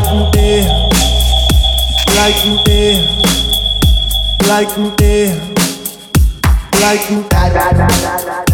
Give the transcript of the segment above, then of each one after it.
like me there, like me there, like me there, like me. Da, da, da, da, da.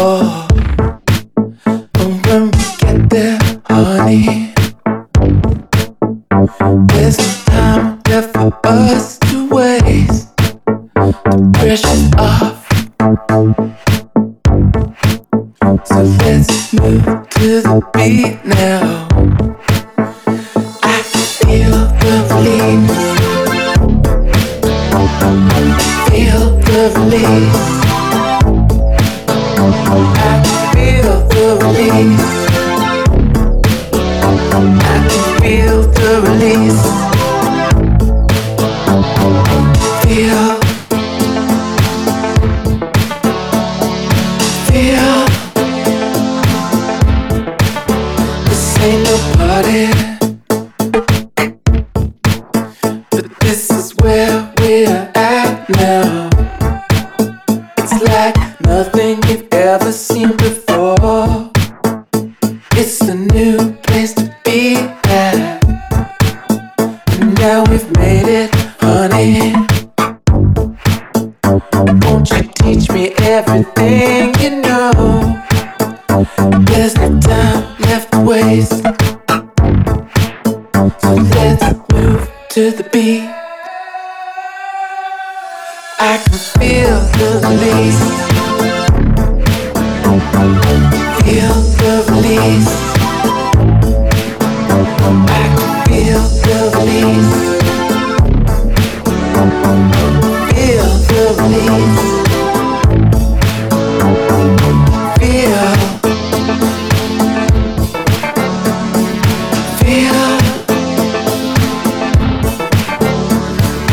Oh.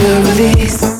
the release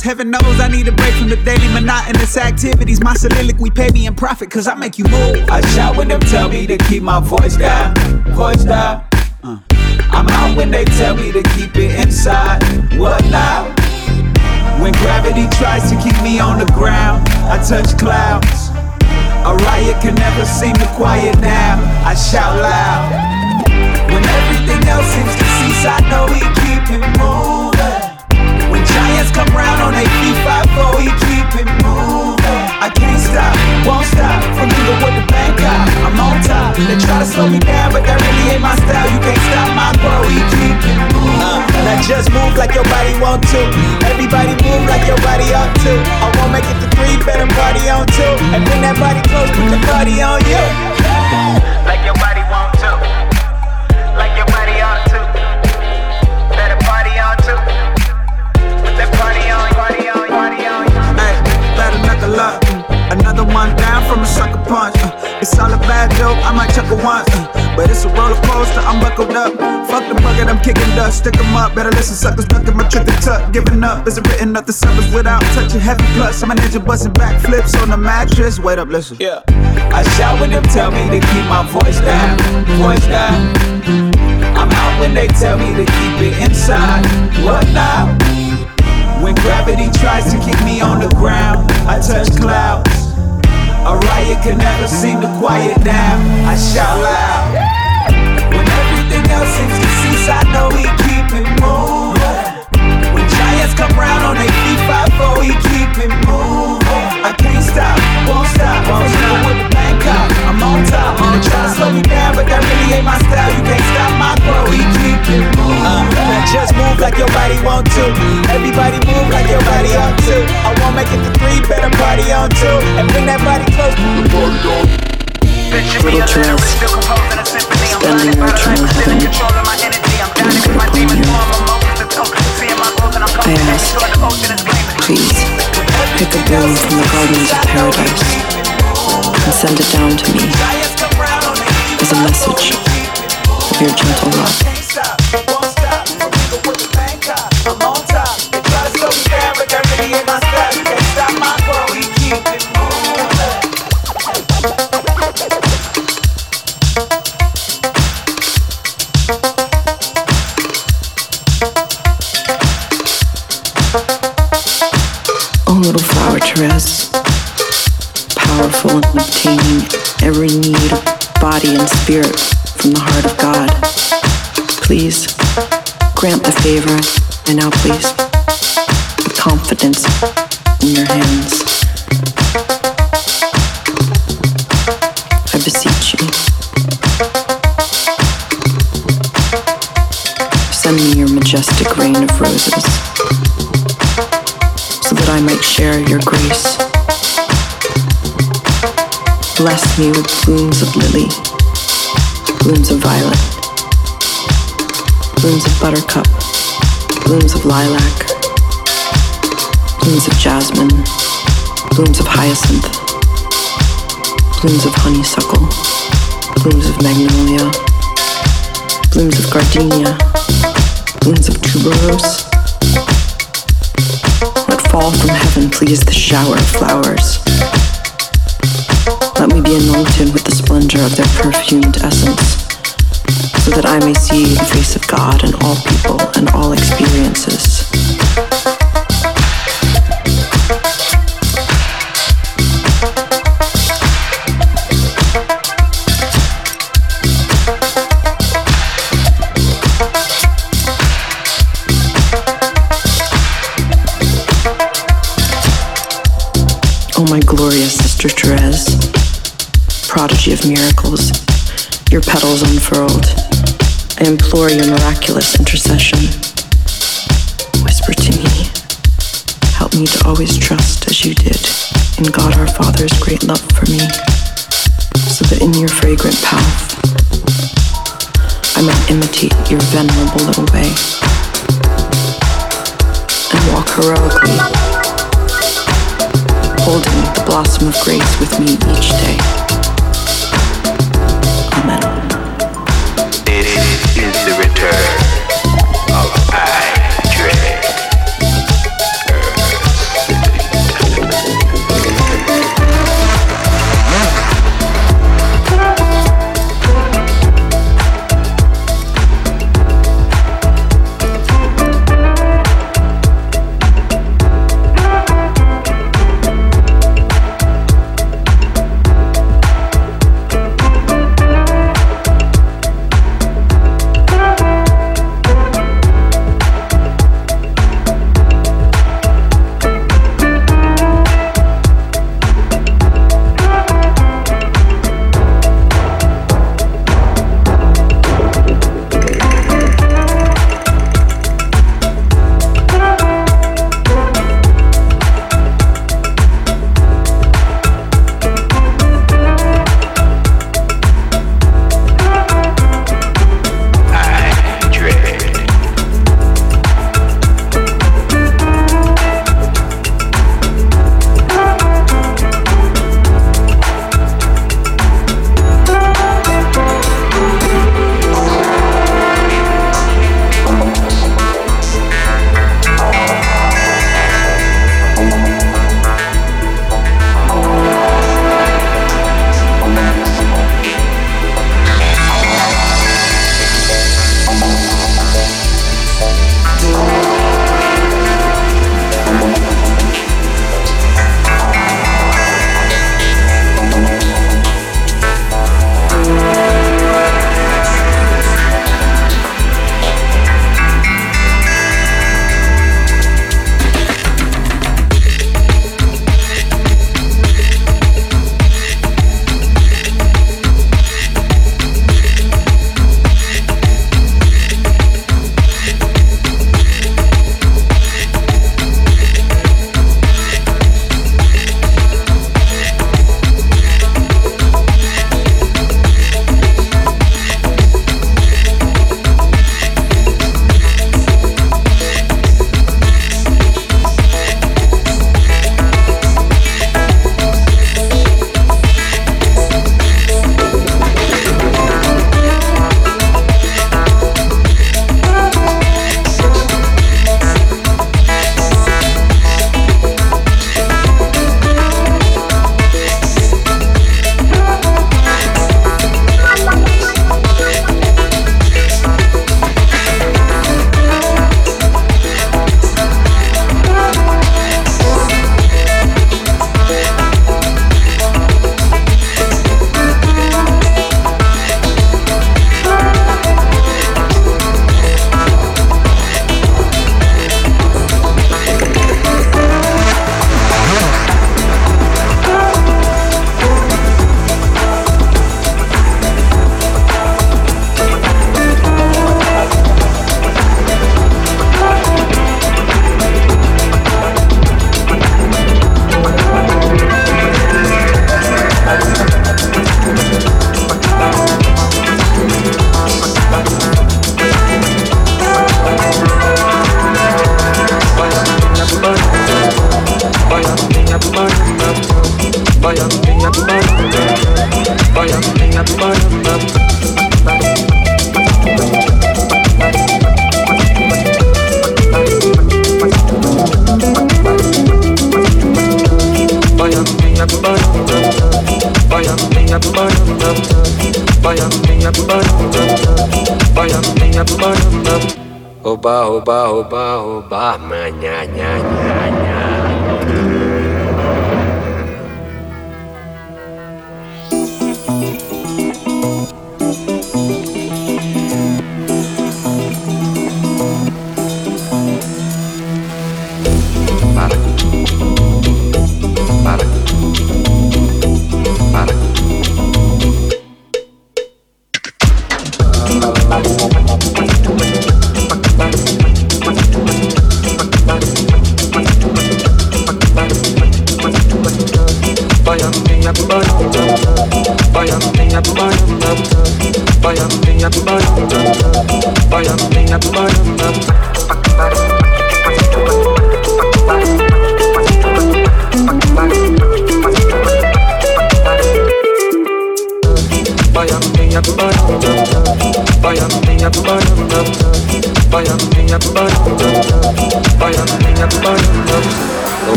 Heaven knows I need a break from the daily monotonous activities. My soliloquy pay me in profit, cause I make you move. I shout when them tell me to keep my voice down, voice down. Uh. I'm out when they tell me to keep it inside. What now? When gravity tries to keep me on the ground, I touch clouds. A riot can never seem to quiet down. I shout loud. Else seems to cease, I know we keep it moving. When giants come round on their feet, 5 he keep it moving. I can't stop, won't stop, from even with the bank out. I'm on top. They try to slow me down, but that really ain't my style. You can't stop my flow, he keep it moving. Uh, now just move like your body want to. Everybody move like your body ought to. I won't make it to three, better party on two. And bring that body close, put the party on you. From a sucker punch. Uh, it's all a bad joke, I might chuckle once. Uh, but it's a roller coaster, I'm buckled up. Fuck the bucket, I'm kicking dust. Stick 'em up, better listen, suckers. Ducking my trick and tuck. Giving up isn't written up the summers without touching heavy plus. I'm a ninja busting backflips on the mattress. Wait up, listen. Yeah. I shout when them tell me to keep my voice down, voice down. I'm out when they tell me to keep it inside. What now? When gravity tries to keep me on the ground, I touch clouds. A riot can never seem to quiet down. I shout loud. When everything else seems to cease, I know we keep it moving. When giants come round on their feet, 5 we keep it moving. I can't stop, won't stop. Won't stop with the bank out. I'm on top. They try to slow me down, but that really ain't my style. You can't stop my flow. We keep it moving. Uh, just move like your body want to. Everybody make it to three, better party on two. And bring that body close. Little Dress, spending your eternal heaven I ask, please pick a bloom from the gardens of paradise and send it down to me as a message of your gentle love. Powerful in obtaining every need of body and spirit from the heart of God. Please grant the favor I now place grace. Bless me with blooms of lily, blooms of violet, blooms of buttercup, blooms of lilac, blooms of jasmine, blooms of hyacinth, blooms of honeysuckle, blooms of magnolia, blooms of gardenia, blooms of tuberose. Fall from heaven, please, the shower of flowers. Let me be anointed with the splendor of their perfumed essence, so that I may see the face of God in all people and all experiences. My glorious Sister Therese, prodigy of miracles, your petals unfurled, I implore your miraculous intercession. Whisper to me, help me to always trust as you did in God our Father's great love for me, so that in your fragrant path I might imitate your venerable little way. And walk heroically holding the blossom of grace with me each day. Amen. This is the return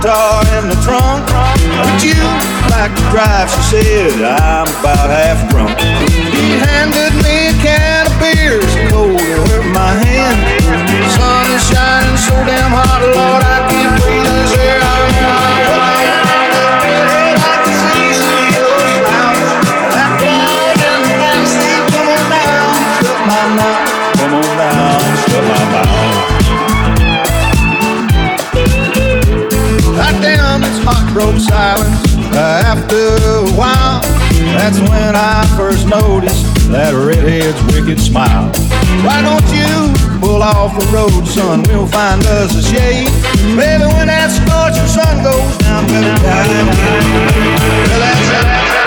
guitar in the trunk. Would you like to drive? She said, I'm about half drunk. He handed me a can of beer, so cold it hurt my hand. The sun is shining so damn hot, Lord, I silence. After a while, that's when I first noticed that redhead's wicked smile. Why don't you pull off the road, son? We'll find us a shade. Maybe when that scorching sun goes down, well, down, down, down, down, down, down, down, down, down.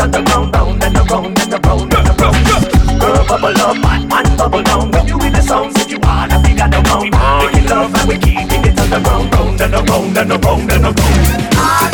on the ground, round and around and around and around. Girl, bubble up, man, man, bubble down. When you in the sound, if you are, I think I know. Making love and we keeping it on the ground, round and around and around and around.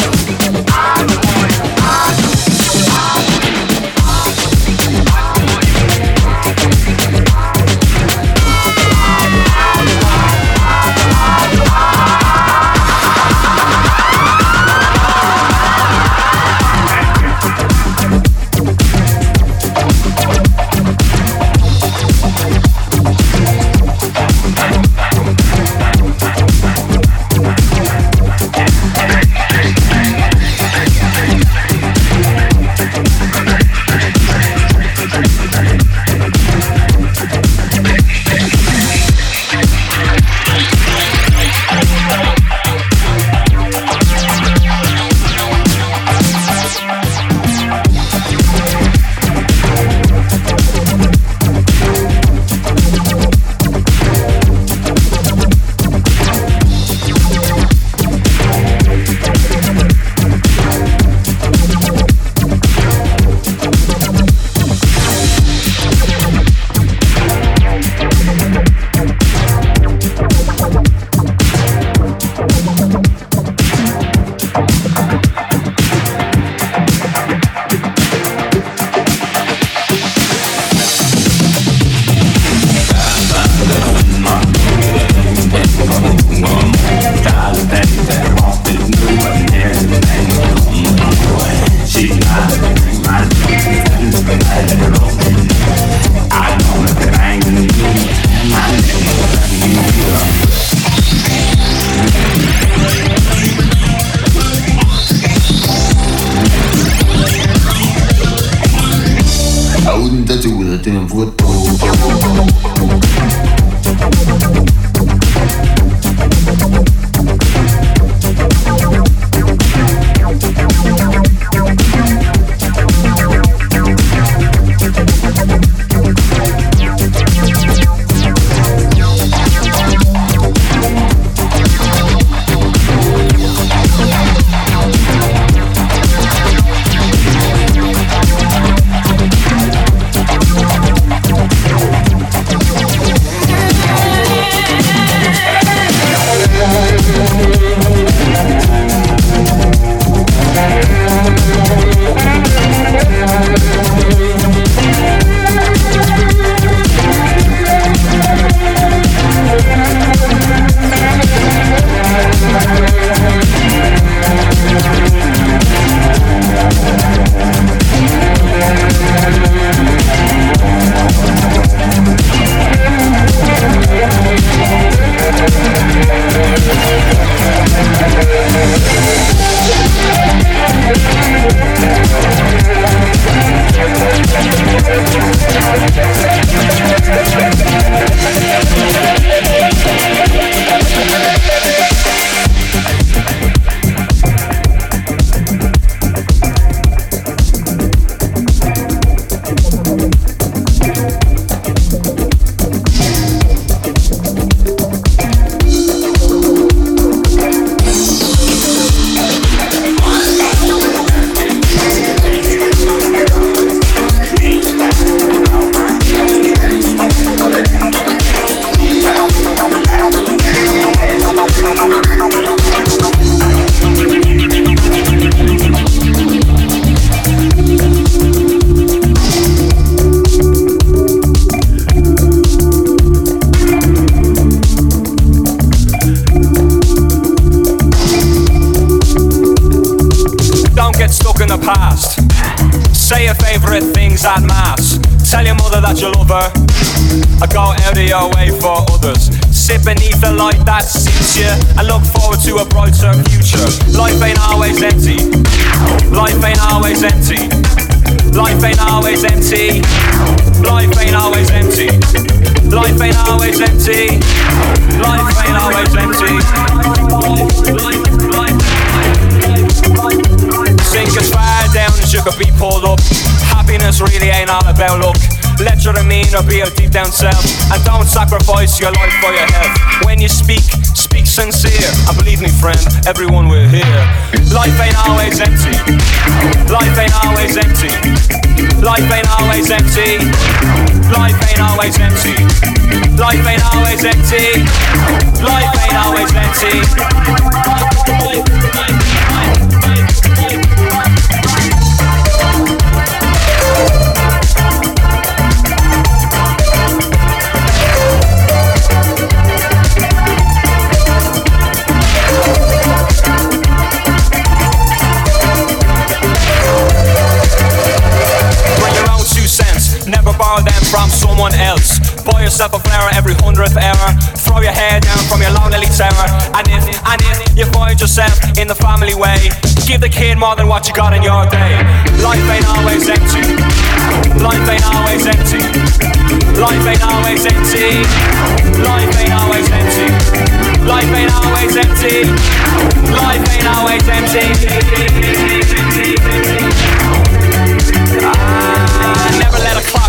Things mass. Tell your mother that you love her. I go out of your way for others. Sit beneath the light that suits you and look forward to a brighter future. Life ain't always empty. Life ain't always empty. Life ain't always empty. Life ain't always empty. Life ain't always empty. Life ain't always empty. Sink as far down you could be pulled up. Happiness really ain't all about luck. Let your demeanor be your deep down self. And don't sacrifice your life for your health. When you speak, speak sincere. And believe me friend, everyone will hear. Life ain't always empty. Life ain't always empty. Life ain't always empty. Life ain't always empty. Life ain't always empty. Life ain't always empty Buy yourself a flower every hundredth hour. Throw your hair down from your lonely tower. And if, and if you find yourself in the family way, give the kid more than what you got in your day. Life ain't always empty. Life ain't always empty. Life ain't always empty. Life ain't always empty. Life ain't always empty. Life ain't always empty.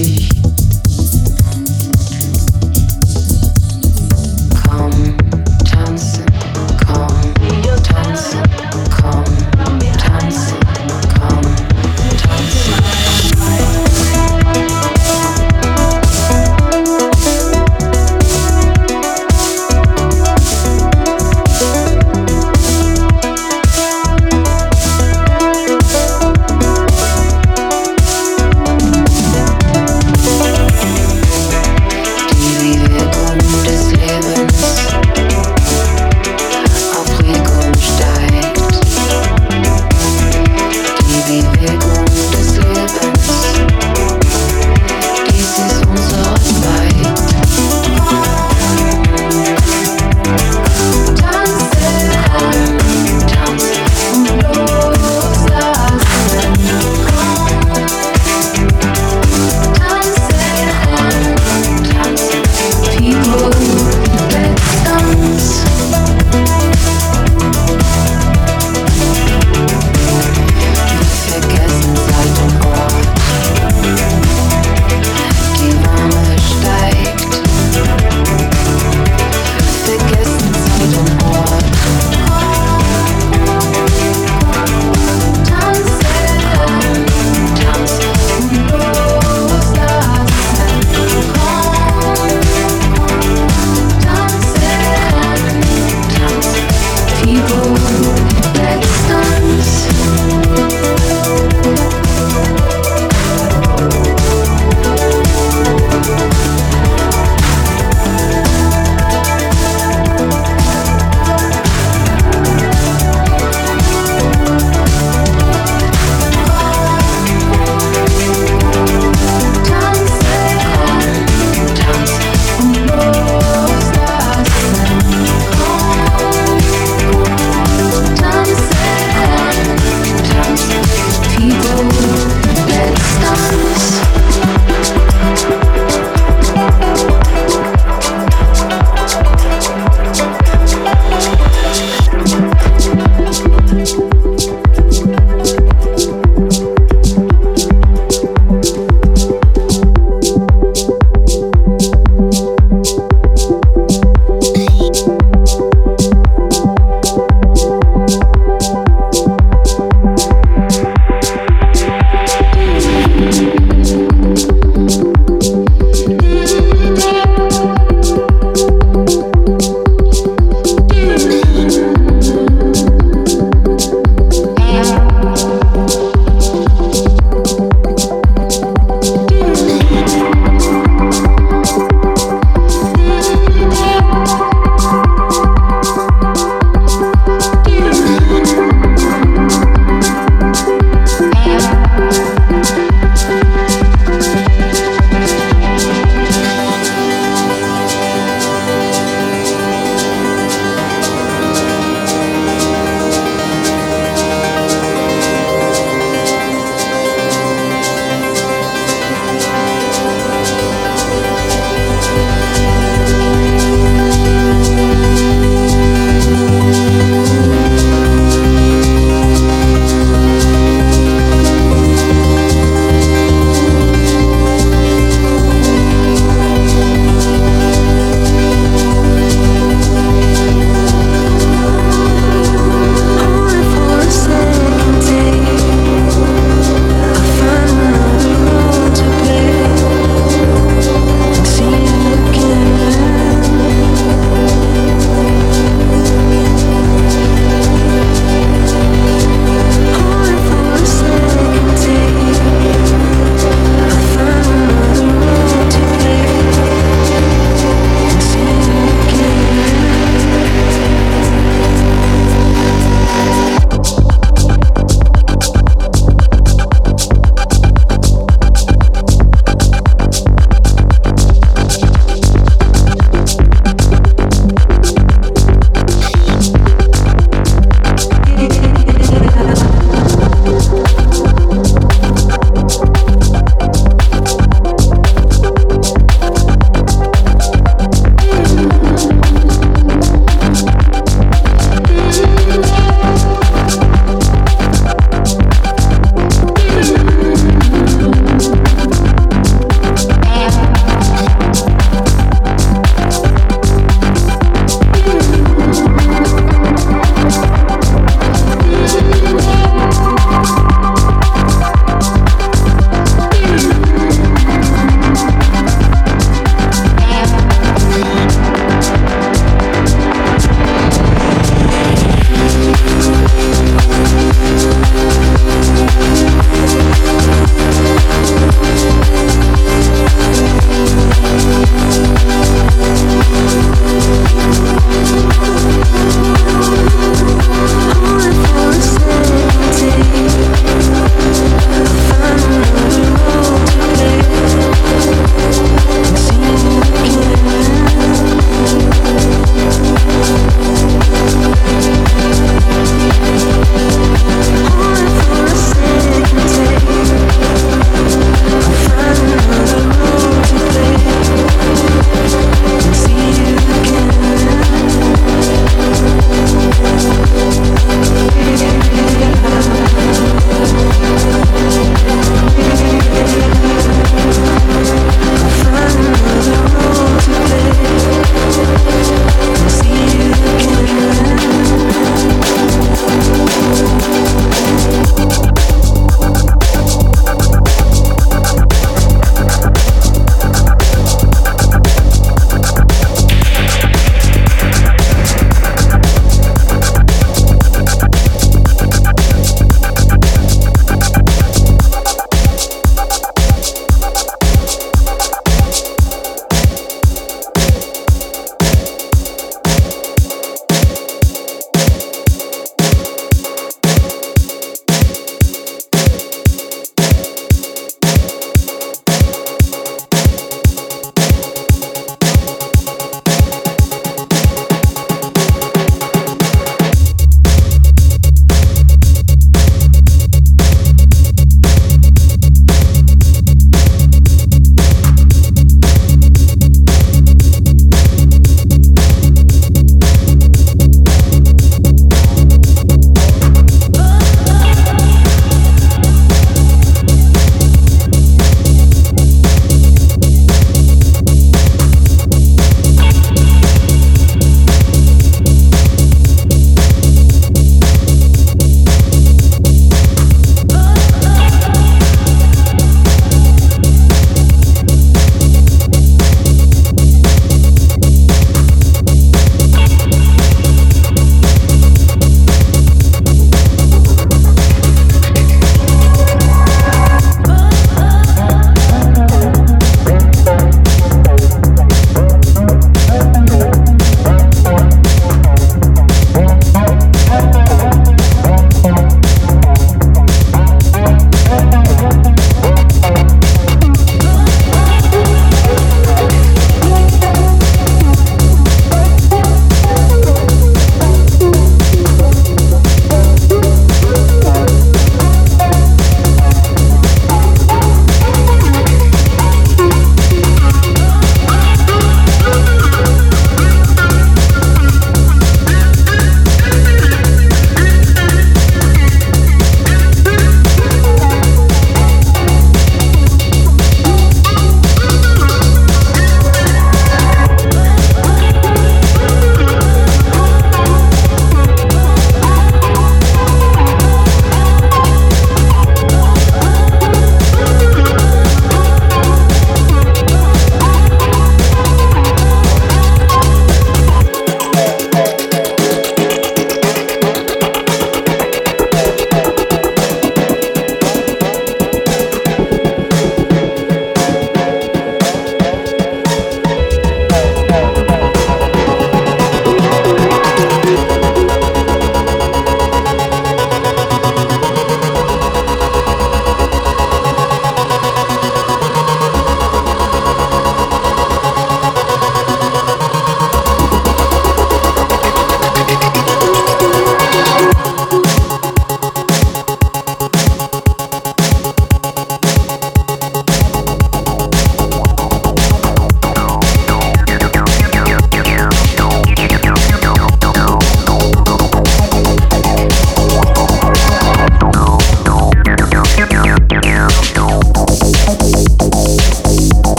Natürlich.